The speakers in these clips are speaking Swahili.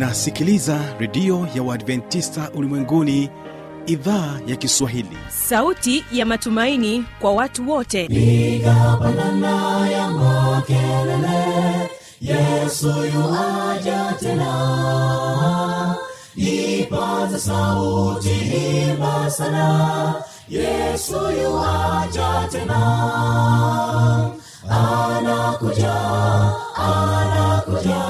unasikiliza redio ya uadventista ulimwenguni idhaa ya kiswahili. Sauti ya matumaini kwa watu wote. Nigapandana ya makelele yesu yuaja tena. Ipaza sauti imba sana yesu yuaja tena. Anakuja anakuja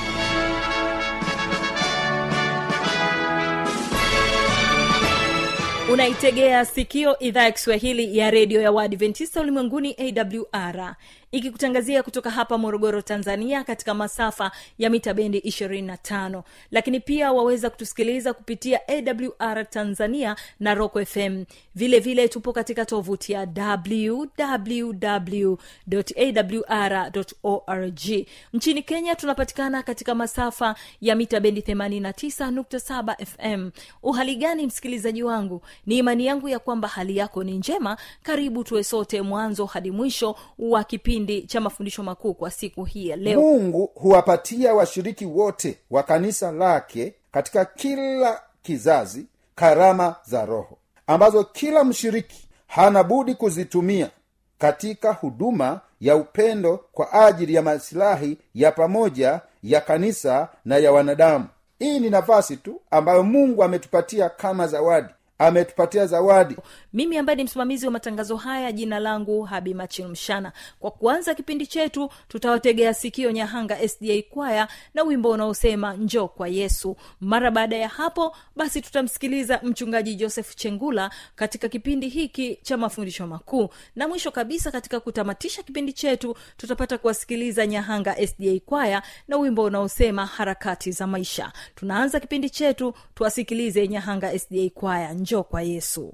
unaitegea sikio idhaa ya kiswahili ya redio ya waadventista ulimwenguni awr ikikutangazia kutoka hapa morogoro tanzania katika masafa ya mita bendi 25 lakini pia waweza kutusikiliza kupitia awr tanzania na rock fm vile vile tupo katika tovuti ya www awr org. Nchini kenya tunapatikana katika masafa ya mita bendi 89.7 fm uhali gani msikilizaji wangu? Ni imani yangu ya kwamba hali yako ni njema. Karibu tuwe sote mwanzo hadi mwisho wa kipindi cha mafundisho makuu kwa siku hii ya leo. Mungu huwapatia washiriki wote wa kanisa lake katika kila kizazi karama za roho ambazo kila mshiriki hana budi kuzitumia katika huduma ya upendo kwa ajili ya masilahi ya pamoja ya kanisa na ya wanadamu. Hii ni nafasi tu ambayo mungu ametupatia kama zawadi ametupatia zawadi. Mimi ambaye ni msimamizi wa matangazo haya jina langu habi machil mshana. Kwa kuanza kipindi chetu tutawategea sikio nyahanga sda kwaya na wimbo unaosema njo kwa yesu. Mara baada ya hapo basi tutamsikiliza mchungaji joseph chengula katika kipindi hiki cha mafundisho makuu. Na mwisho kabisa katika kutamatisha kipindi chetu tutapata kuwasikiliza nyahanga sda kwaya na wimbo unaosema harakati za maisha. Tunaanza kipindi chetu tuwasikilize nyahanga sda kwaya. Njo kwa yesu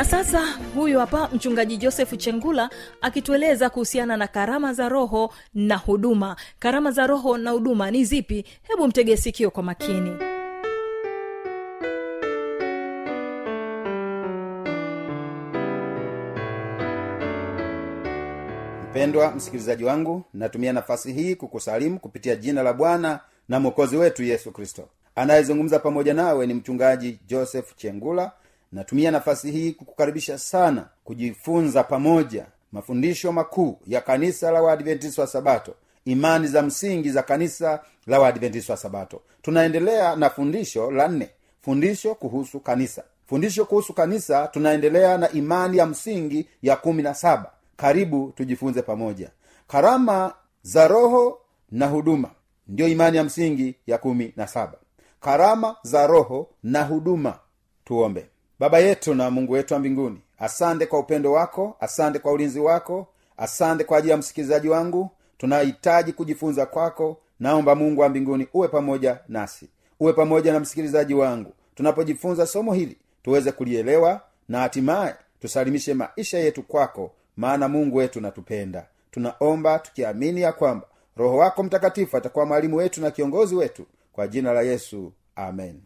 na sasa huyu hapa mchungaji josefu chengula akitueleza kuhusiana na karama za roho na huduma. Karama za roho na huduma ni zipi? Hebu mtege sikio kwa makini. Mpendwa msikilizaji wangu natumia nafasi hii kukusalimu kupitia jina la bwana na mwokozi wetu yesu kristo. Anayezungumza pamoja nawe ni mchungaji joseph chengula natumia nafasi hii kukukaribisha sana kujifunza pamoja mafundisho makuu ya kanisa la waadventisi wa sabato imani za msingi za kanisa la waadventisi wa sabato. Tunaendelea na fundisho la nne fundisho kuhusu kanisa. Fundisho kuhusu kanisa tunaendelea na imani ya msingi ya kumi na saba. Karibu tujifunze pamoja. Karama za roho na huduma ndiyo imani ya msingi ya kumi na saba. Karama za roho na huduma tuombe baba yetu na mungu wetu wa mbinguni asante kwa upendo wako asante kwa ulinzi wako asante kwa ajili ya msikilizaji wangu. Tunahitaji kujifunza kwako. Naomba mungu wa mbinguni uwe pamoja nasi uwe pamoja na msikilizaji wangu. Tunapojifunza somo hili tuweze kulielewa na hatimaye tusalimishe maisha yetu kwako maana mungu wetu natupenda. Tunaomba tukiamini ya kwamba roho wako mtakatifu atakuwa mwalimu wetu na kiongozi wetu kwa jina la yesu amen.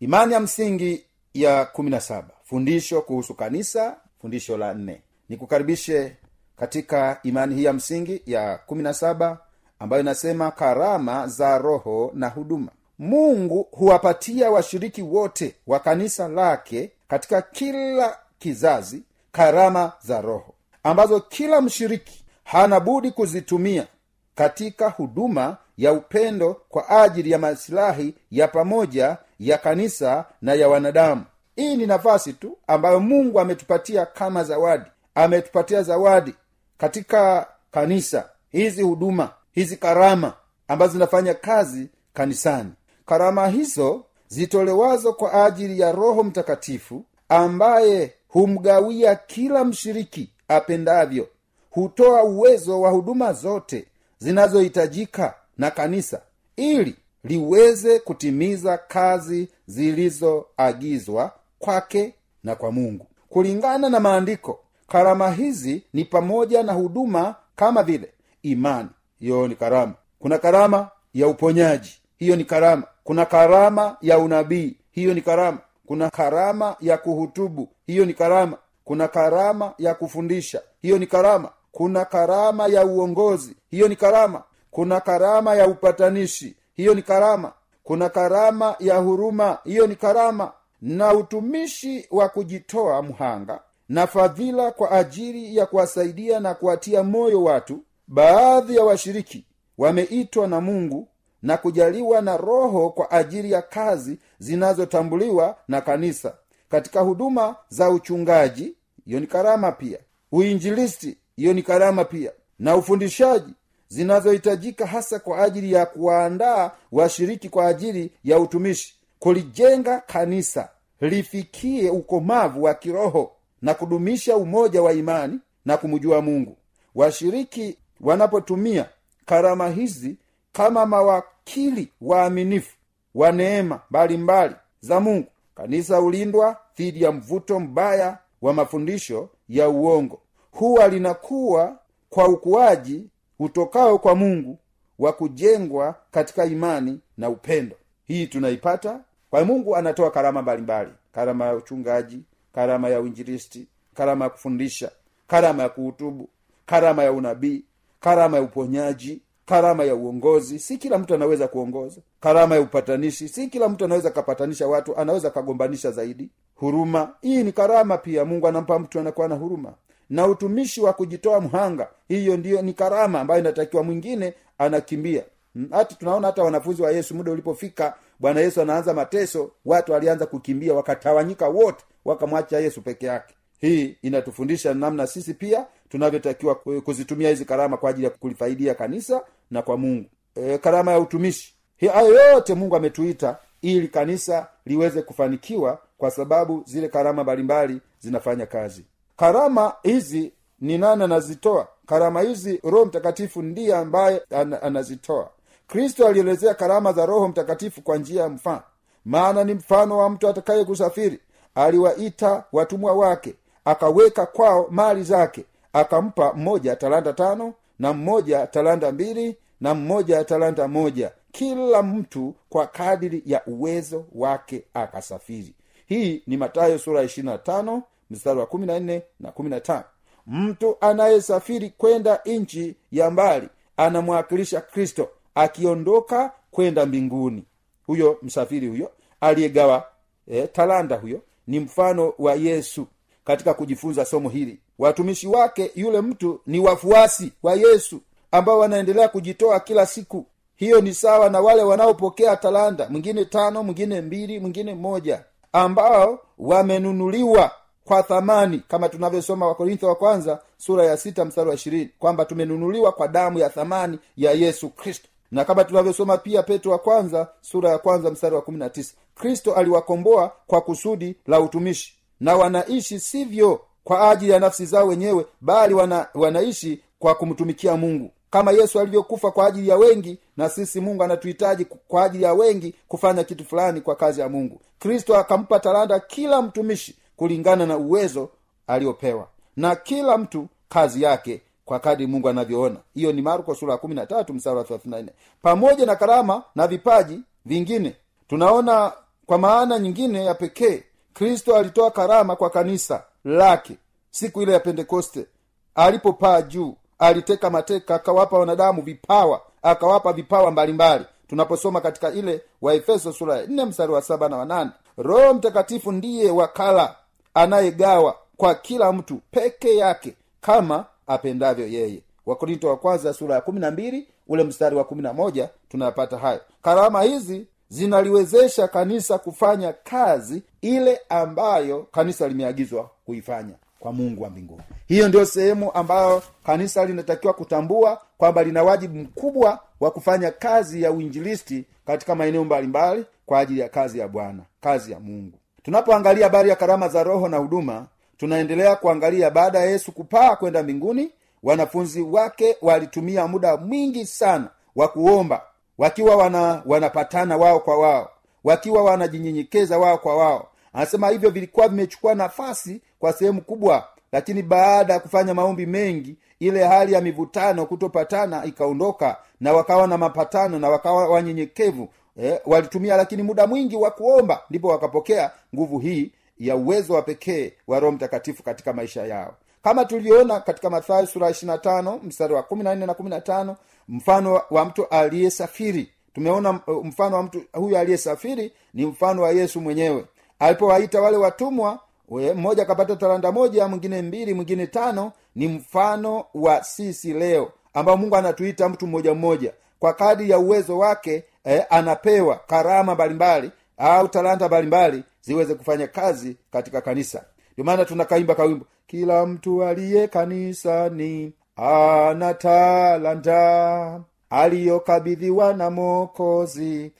Imani ya msingi ya kumi na saba. Fundisho kuhusu kanisa fundisho la nne. Nikukaribishe katika imani hii ya msingi ya kumi na saba ambayo inasema karama za roho na huduma. Mungu huwapatia washiriki wote wa kanisa lake katika kila kizazi karama za roho ambazo kila mshiriki hana budi kuzitumia katika huduma ya upendo kwa ajili ya masilahi ya pamoja ya kanisa na ya wanadamu hii ni nafasi tu ambayo mungu ametupatia kama zawadi. Ametupatia zawadi katika kanisa. Hizi huduma hizi karama ambazo zinafanya kazi kanisani. Karama hizo zitolewazo kwa ajili ya roho mtakatifu ambaye humgawia kila mshiriki apendavyo hutoa uwezo wa huduma zote zinazohitajika na kanisa ili liweze kutimiza kazi zilizoagizwa kwake na kwa mungu. Kulingana na maandiko karama hizi ni pamoja na huduma kama vile imani. Hiyo ni karama. Kuna karama ya uponyaji. Hiyo ni karama. Kuna karama ya unabii. Hiyo ni karama. Kuna karama ya kuhutubu. Hiyo ni karama. Kuna karama ya kufundisha. Hiyo ni karama. Kuna karama ya uongozi. Hiyo ni karama. Kuna karama ya upatanishi. Hiyo ni karama. Kuna karama ya huruma. Hiyo ni karama na utumishi wa kujitoa mhanga na fadhila kwa ajili ya kuwasaidia na kuwatia moyo watu baadhi ya washiriki wameitwa na mungu na kujaliwa na roho kwa ajili ya kazi zinazotambuliwa na kanisa. Katika huduma za uchungaji hiyo ni karama pia. Uinjilisti hiyo ni karama pia. Na ufundishaji zinazohitajika hasa kwa ajili ya kuwaandaa washiriki kwa ajili ya utumishi kulijenga kanisa lifikie ukomavu wa kiroho na kudumisha umoja wa imani na kumjua mungu. Washiriki wanapotumia karama hizi kama mawakili waaminifu wa neema mbalimbali za mungu. Kanisa ulindwa dhidi ya mvuto mbaya wa mafundisho ya uongo. Huwa linakuwa kwa ukuaji utokao kwa mungu wa kujengwa katika imani na upendo. Hii tunaipata kwa mungu anatoa karama mbalimbali. Karama ya uchungaji karama ya uinjilisti karama ya kufundisha karama ya kuhutubu karama ya unabii karama ya uponyaji karama ya uongozi. Si kila mtu anaweza kuongoza. Karama ya upatanishi si kila mtu anaweza kapatanisha watu anaweza kagombanisha zaidi. Huruma hii ni karama pia. Mungu anampa mtu anakuwa na huruma. Na utumishi wa kujitoa mhanga hiyo ndiyo ni karama ambayo inatakiwa mwingine anakimbia. Hata tunaona hata wanafunzi wa yesu muda ulipofika bwana yesu anaanza mateso watu walianza kukimbia wakatawanyika wote wakamwacha yesu peke yake. Hii inatufundisha namna sisi pia tunavyotakiwa kuzitumia hizi karama kwa ajili ya kulifaidia kanisa na kwa mungu. E, karama ya utumishi. Hayo yote mungu ametuita ili kanisa liweze kufanikiwa kwa sababu zile karama mbalimbali zinafanya kazi. Karama hizi ni nani anazitoa? Karama hizi roho mtakatifu ndiye ambaye an, anazitoa kristo alielezea karama za roho mtakatifu kwa njia ya mfano. Maana ni mfano wa mtu atakaye kusafiri. Aliwaita watumwa wake akaweka kwao mali zake akampa mmoja talanta tano na mmoja talanta mbili na mmoja talanta moja. Kila mtu kwa kadiri ya uwezo wake akasafiri. Hii ni matayo sura tano mstari wa kumi na nne na kumi na tano. Mtu anayesafiri kwenda nchi ya mbali anamwakilisha kristo akiondoka kwenda mbinguni. Huyo msafiri huyo aliyegawa e, talanda huyo ni mfano wa yesu katika kujifunza somo hili. Watumishi wake yule mtu ni wafuasi wa yesu ambao wanaendelea kujitoa kila siku. Hiyo ni sawa na wale wanaopokea talanda mwingine tano mwingine mbili mwingine moja ambao wamenunuliwa kwa thamani kama tunavyosoma wakorintho wa kwanza sura ya sita mstari wa ishirini kwamba tumenunuliwa kwa damu ya thamani ya yesu kristo na kama tunavyosoma pia petro wa kwanza sura ya kwanza mstari wa kumi na tisa kristo aliwakomboa kwa kusudi la utumishi. Na wanaishi sivyo kwa ajili ya nafsi zao wenyewe bali wana, wanaishi kwa kumtumikia mungu. Kama yesu alivyokufa kwa ajili ya wengi na sisi mungu anatuhitaji kwa ajili ya wengi kufanya kitu fulani kwa kazi ya mungu. Kristo akampa talanta kila mtumishi kulingana na uwezo aliopewa. Na kila mtu kazi yake kwa kadri mungu anavyoona. Hiyo ni marko sura ya wa pamoja na karama na vipaji vingine. Tunaona kwa maana nyingine ya pekee kristo alitoa karama kwa kanisa lake siku ile ya pentekoste. Alipopaa juu aliteka mateka akawapa wanadamu vipawa akawapa vipawa mbalimbali. Tunaposoma katika ile waefeso sura ya nne mstari wa saba na wanane roho mtakatifu ndiye wakala anayegawa kwa kila mtu peke yake kama apendavyo yeye. Wakorinto wa kwanza sura ya kumi na mbili ule mstari wa kumi na moja tunayapata hayo karama hizi zinaliwezesha kanisa kufanya kazi ile ambayo kanisa limeagizwa kuifanya kwa mungu wa mbinguni. Hiyo ndio sehemu ambayo kanisa linatakiwa kutambua kwamba lina wajibu mkubwa wa kufanya kazi ya uinjilisti katika maeneo mbalimbali kwa ajili ya kazi ya bwana kazi ya mungu. Tunapoangalia habari ya karama za roho na huduma tunaendelea kuangalia baada ya yesu kupaa kwenda mbinguni wanafunzi wake walitumia muda mwingi sana wa kuomba wakiwa wana wanapatana wao kwa wao wakiwa wanajinyenyekeza wao kwa wao. Anasema hivyo vilikuwa vimechukua nafasi kwa sehemu kubwa lakini baada ya kufanya maombi mengi ile hali ya mivutano kutopatana ikaondoka na wakawa na mapatano na wakawa wanyenyekevu eh, walitumia lakini muda mwingi wa kuomba ndipo wakapokea nguvu hii ya uwezo wa pekee wa roho mtakatifu katika maisha yao. Kama tulivyoona katika mathayo sura ishirina tano mstari wa kumi na nne na kumi na tano mfano wa mtu aliyesafiri. Tumeona uh, mfano wa mtu huyo aliyesafiri ni mfano wa yesu mwenyewe. Alipowaita wale watumwa mmoja akapata talanda moja mwingine mbili mwingine tano ni mfano wa sisi leo ambao mungu anatuita mtu mmoja mmoja. Kwa kadi ya uwezo wake eh, anapewa karama mbalimbali au talanta mbalimbali ziweze kufanya kazi katika kanisa. Ndio maana tunakaimba kawimbo kila mtu aliye kanisani ana talanta aliyokabidhiwa na mokozi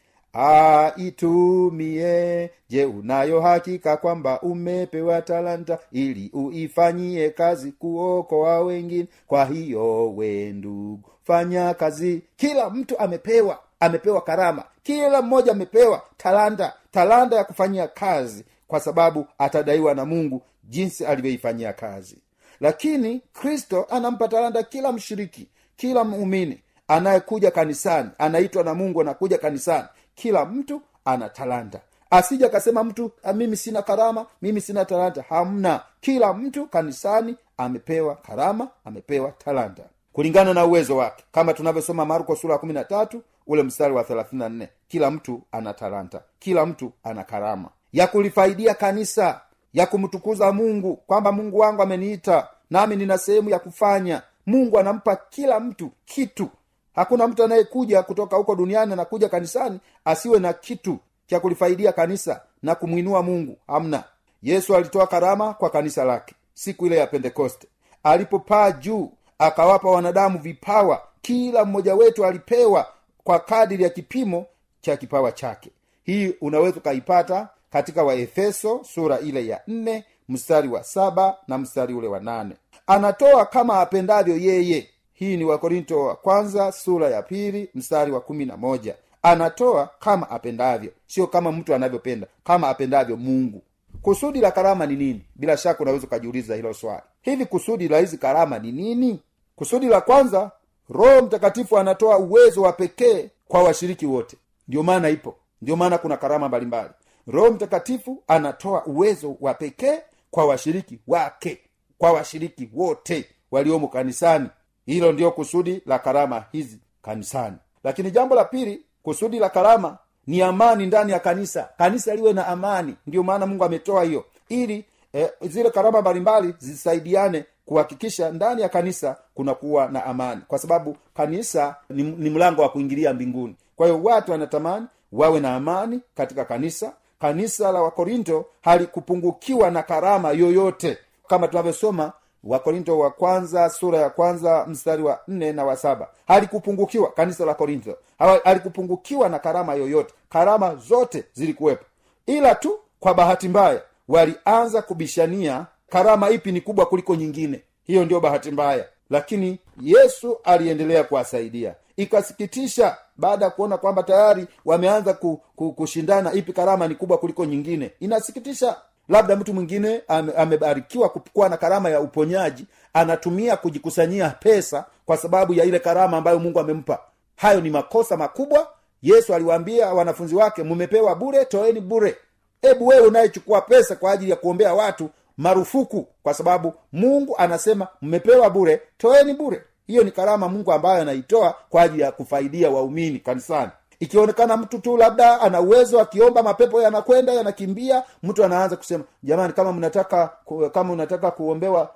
aitumie. Je unayo hakika kwamba umepewa talanta ili uifanyie kazi kuokoa wengine? Kwa hiyo we ndugu fanya kazi. Kila mtu amepewa amepewa karama. Kila mmoja amepewa talanta talanta ya kufanyia kazi kwa sababu atadaiwa na mungu jinsi alivyoifanyia kazi. Lakini kristo anampa talanta kila mshiriki kila muumini anayekuja kanisani anaitwa na mungu anakuja kanisani. Kila mtu ana talanta. Asija akasema mtu "Ah, mimi sina karama mimi sina talanta. Hamna. Kila mtu kanisani amepewa karama amepewa talanta. Kulingana na uwezo wake kama tunavyosoma marko sura ya kumi na tatu ule mstari wa thelathini na nne kila mtu ana talanta kila mtu ana karama. Ya kulifaidia kanisa ya kumtukuza mungu kwamba mungu wangu ameniita nami nina sehemu ya kufanya. Mungu anampa kila mtu kitu. Hakuna mtu anayekuja kutoka huko duniani anakuja kanisani asiwe na kitu cha kulifaidia kanisa na kumwinua mungu. Hamna. Yesu alitoa karama kwa kanisa lake siku ile ya pentekoste. Alipopaa juu akawapa wanadamu vipawa. Kila mmoja wetu alipewa kwa kadiri ya kipimo cha kipawa chake. Hii unaweza ukaipata katika waefeso sura ile ya nne mstari wa saba na mstari ule wa nane. Anatoa kama apendavyo yeye. Hii ni wakorinto wa kwanza sura ya pili mstari wa kumi na moja. Anatoa kama apendavyo sio kama mtu anavyopenda kama apendavyo mungu. Kusudi la karama ni nini? Bila shaka unaweza ukajiuliza hilo swali. Hivi kusudi la hizi karama ni nini? Kusudi la kwanza roho mtakatifu anatoa uwezo wa pekee kwa washiriki wote. Ndio maana ipo. Ndio maana kuna karama mbalimbali. Roho mtakatifu anatoa uwezo wa pekee kwa washiriki wake kwa washiriki wote waliomo kanisani. Hilo ndiyo kusudi la karama hizi kanisani. Lakini jambo la pili kusudi la karama ni amani ndani ya kanisa. Kanisa liwe na amani. Ndiyo maana mungu ametoa hiyo. Ili eh, zile karama mbalimbali zisaidiane kuhakikisha ndani ya kanisa kunakuwa na amani. Kwa sababu kanisa ni, ni mlango wa kuingilia mbinguni. Kwa hiyo watu wanatamani wawe na amani katika kanisa. Kanisa la wakorinto halikupungukiwa na karama yoyote. Kama tunavyosoma wakorinto wa kwanza sura ya kwanza mstari wa nne na wa saba. Halikupungukiwa kanisa la korintho halikupungukiwa na karama yoyote. Karama zote zilikuwepo. Ila tu kwa bahati mbaya walianza kubishania karama ipi ni kubwa kuliko nyingine. Hiyo ndiyo bahati mbaya. Lakini yesu aliendelea kuwasaidia. Ikasikitisha baada ya kuona kwamba tayari wameanza ku, ku, kushindana ipi karama ni kubwa kuliko nyingine. Inasikitisha. Labda mtu mwingine ame- amebarikiwa kuwa na karama ya uponyaji anatumia kujikusanyia pesa kwa sababu ya ile karama ambayo mungu amempa. Hayo ni makosa makubwa. Yesu aliwaambia wanafunzi wake mumepewa bure toeni bure hebu wewe unayechukua pesa kwa ajili ya kuombea watu marufuku kwa sababu mungu anasema mmepewa bure toeni bure. Hiyo ni karama mungu ambayo anaitoa kwa ajili ya kufaidia waumini kanisani. Ikionekana mtu tu labda ana uwezo akiomba mapepo yanakwenda yanakimbia mtu anaanza kusema jamani kama mnataka kama unataka kuombewa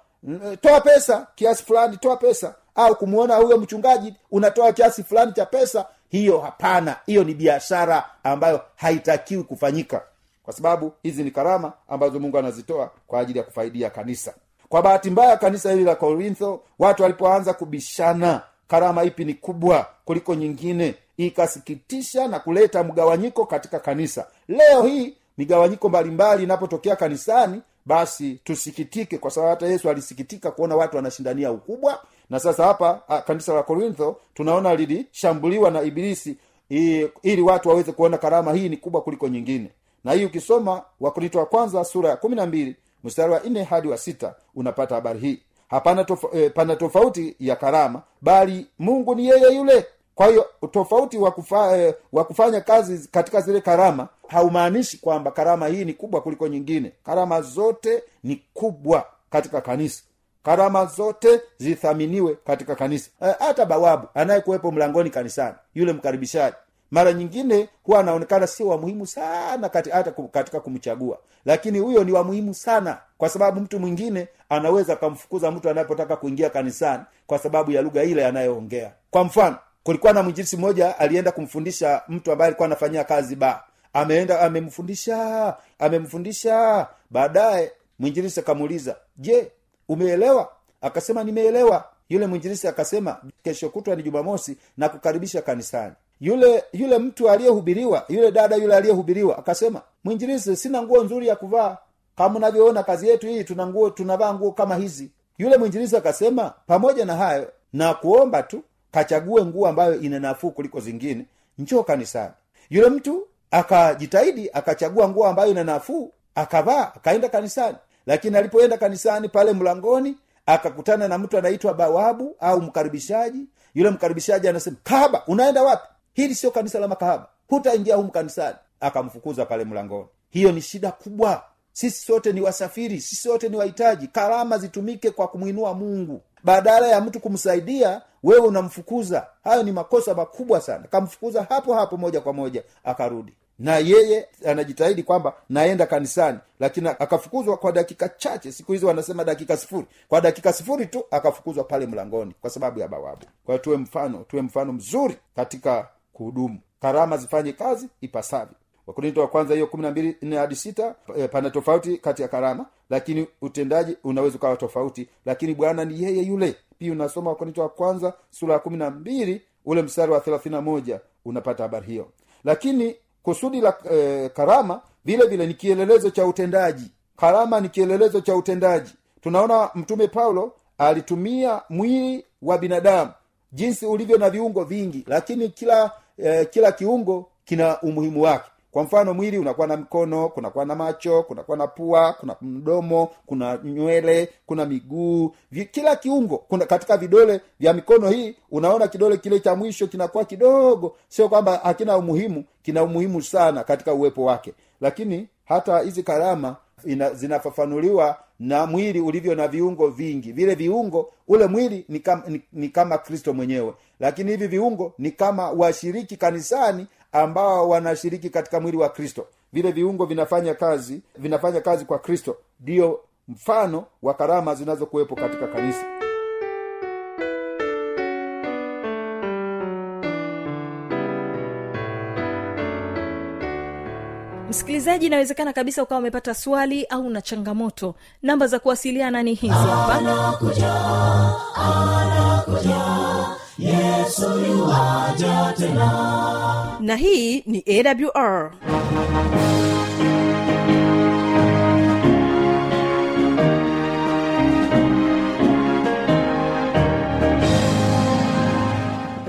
toa pesa kiasi fulani toa pesa. Au kumwona huyo mchungaji unatoa kiasi fulani cha pesa? Hiyo hapana. Hiyo ni biashara ambayo haitakiwi kufanyika kwa sababu hizi ni karama ambazo mungu anazitoa kwa ajili ya kufaidia kanisa. Kwa bahati mbaya kanisa hili la korintho watu walipoanza kubishana karama ipi ni kubwa kuliko nyingine ikasikitisha na kuleta mgawanyiko katika kanisa. Leo hii migawanyiko mbalimbali inapotokea kanisani basi tusikitike kwa sababu hata yesu alisikitika kuona watu wanashindania ukubwa. Na sasa hapa a, kanisa la korintho tunaona lilishambuliwa na ibilisi ili watu waweze kuona karama hii ni kubwa kuliko nyingine na hii ukisoma wakorinto wa kwanza sura ya kumi na mbili mstari wa nne hadi wa sita unapata habari hii. Hapana tofa, eh, pana tofauti ya karama bali mungu ni yeye yule. Kwa hiyo tofauti wa kufa, eh, kufanya kazi katika zile karama haumaanishi kwamba karama hii ni kubwa kuliko nyingine. Karama zote ni kubwa katika kanisa. Karama zote zithaminiwe katika kanisa. Eh, hata bawabu anayekuwepo mlangoni kanisani yule mkaribishaji mara nyingine huwa anaonekana sio wa muhimu sana kati, hata katika kumchagua. Lakini huyo ni wa muhimu sana kwa sababu mtu mwingine anaweza akamfukuza mtu anapotaka kuingia kanisani kwa sababu ya lugha ile anayoongea. Kwa mfano kulikuwa na mwinjilisi mmoja alienda kumfundisha mtu ambaye alikuwa anafanyia kazi ba. Ameenda amemfundisha amemfundisha. Baadaye mwinjilisi akamuuliza je umeelewa? Akasema nimeelewa. Yule mwinjilisi akasema kesho kutwa ni jumamosi na kukaribisha kanisani yule yule mtu aliyehubiriwa yule dada yule aliyehubiriwa akasema mwinjilisi sina nguo nzuri ya kuvaa. Kama unavyoona kazi yetu hii tuna nguo tunavaa nguo kama hizi. Yule mwinjilisi akasema pamoja na hayo na kuomba tu kachague nguo ambayo ina nafuu kuliko zingine. Njoo yule mtu akajitahidi akachagua nguo ambayo ina nafuu akavaa akaenda kanisani. Lakini alipoenda kanisani pale mlangoni akakutana na mtu anaitwa bawabu au mkaribishaji. Yule mkaribishaji anasema kaba unaenda wapi hili sio kanisa la makahaba. Hutaingia humu kanisani. Akamfukuza pale mlangoni. Hiyo ni shida kubwa. Sisi sote ni wasafiri. Sisi sote ni wahitaji. Karama zitumike kwa kumwinua mungu. Badala ya mtu kumsaidia wewe unamfukuza. Hayo ni makosa makubwa sana. Kamfukuza hapo hapo moja kwa moja akarudi. Na yeye anajitahidi kwamba naenda kanisani lakini akafukuzwa kwa dakika chache. Siku hizi wanasema dakika sifuri. Kwa dakika sifuri tu akafukuzwa pale mlangoni kwa sababu ya bawabu. Kwa tuwe mfano tuwe mfano mzuri katika kuhudumu. Karama zifanye kazi ipasavyo. Wakorinto wa kwanza hiyo kumi na mbili nne hadi sita e, pana tofauti kati ya karama lakini utendaji unaweza ukawa tofauti lakini bwana ni yeye yule. Pia unasoma wakorinto wa kwanza sura ya kumi na mbili ule mstari wa thelathini na moja unapata habari hiyo. Lakini kusudi la e, karama vile vile ni kielelezo cha utendaji. Karama ni kielelezo cha utendaji. Tunaona mtume paulo alitumia mwili wa binadamu jinsi ulivyo na viungo vingi lakini kila e, kila kiungo kina umuhimu wake. Kwa mfano mwili unakuwa na mkono kunakuwa na macho kunakuwa na pua kuna mdomo kuna nywele kuna miguu. Kila kiungo kuna katika vidole vya mikono hii unaona kidole kile cha mwisho kinakuwa kidogo. Sio kwamba hakina umuhimu kina umuhimu sana katika uwepo wake. Lakini hata hizi karama ina, zinafafanuliwa na mwili ulivyo na viungo vingi. Vile viungo ule mwili ni kama, ni, ni kama kristo mwenyewe. Lakini hivi viungo ni kama washiriki kanisani ambao wanashiriki katika mwili wa kristo. Vile viungo vinafanya kazi vinafanya kazi kwa kristo ndiyo mfano wa karama zinazokuwepo katika kanisa msikilizaji inawezekana kabisa ukawa umepata swali au na changamoto. Namba za kuwasiliana ni hizi hapa. Na hii ni awr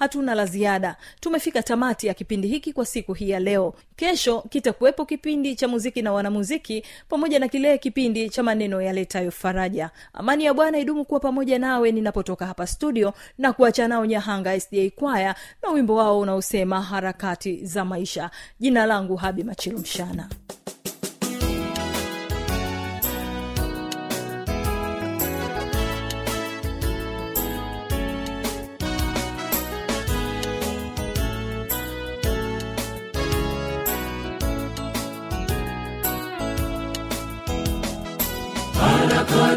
hatuna la ziada. Tumefika tamati ya kipindi hiki kwa siku hii ya leo. Kesho kitakuwepo kipindi cha muziki na wanamuziki pamoja na kile kipindi cha maneno yaletayo faraja. Amani ya bwana idumu kuwa pamoja nawe ninapotoka hapa studio na kuacha nao nyahanga sda kwaya na wimbo wao unaosema harakati za maisha. Jina langu habi machilu mshana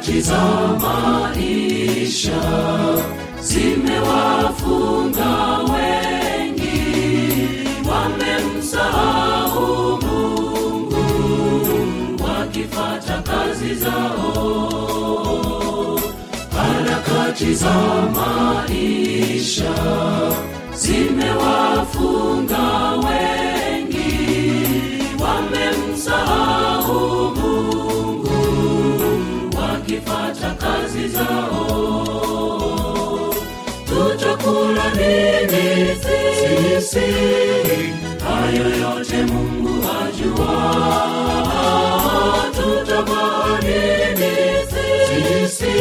harakati za maisha zimewafunga wengi wamemsahau mungu wakifata kazi zao harakati za maisha zimewafunga wengi kazi zao tutakula nini sisi hayo yote mungu ajua tutavaa nini sisi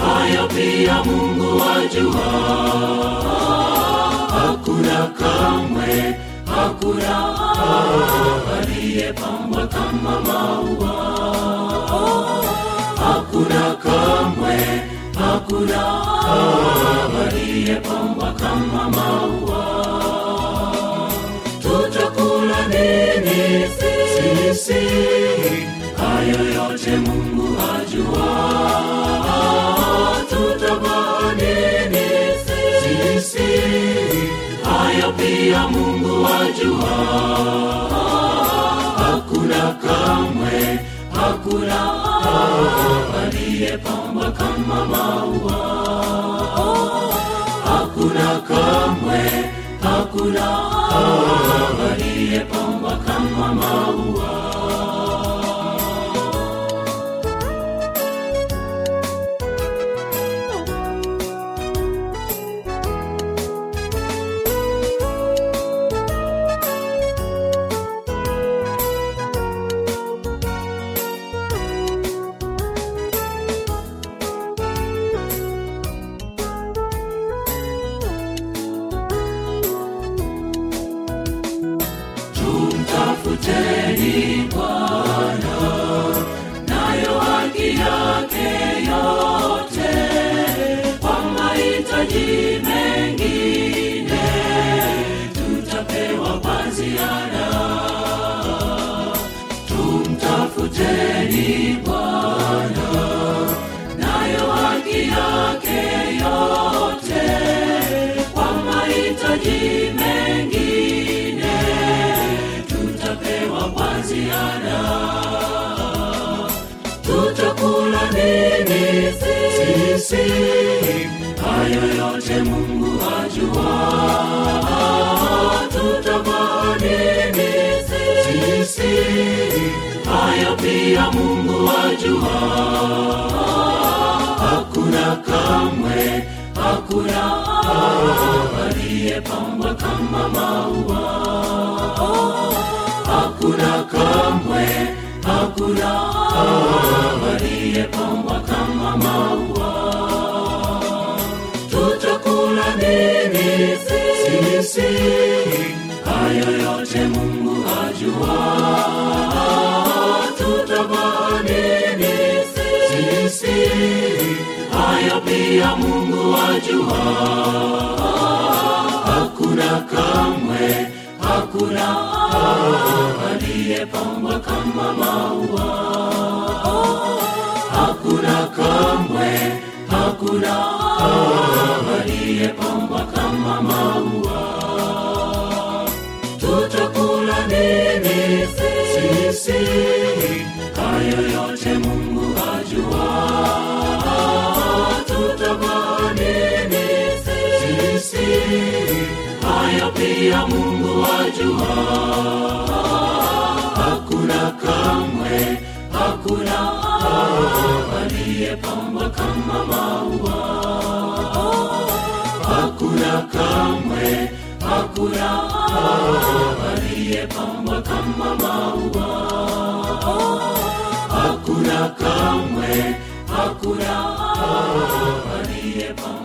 hayo pia mungu ajua hakuna kamwe hakuna. Aliyepambwa kama maua furaha waliyepambwa kama maua tutakula nini sisi hayo yote mungu ajua tutavaa nini sisi hayo pia mungu ajua hakuna kamwe hakuna aliyepamba kama maua. Hakuna kamwe hakuna aliyepamba kama maua sisi hayo yote mungu ajua. Tutavaa nini sisi hayo pia mungu ajua. Hakuna kamwe hakuna aliyepambwa kama maua. Hakuna kamwe hakuna aliyepambwa kama maua yote mungu ajua pia mungu ajua hakuna kamwe hakuna aliyepambwa kama maua hakuna kamwe hakuna aliyepambwa kama maua. Tutakula nini sisi. Hayo yote mungu ajua tutavaa nini sisi. Hayo pia mungu ajua hakuna kamwe hakuna aliyepamba kama maua. Hakuna kamwe, hakuna aliyepamba kama maua. Hakuna kamwe, hakuna aliyepamba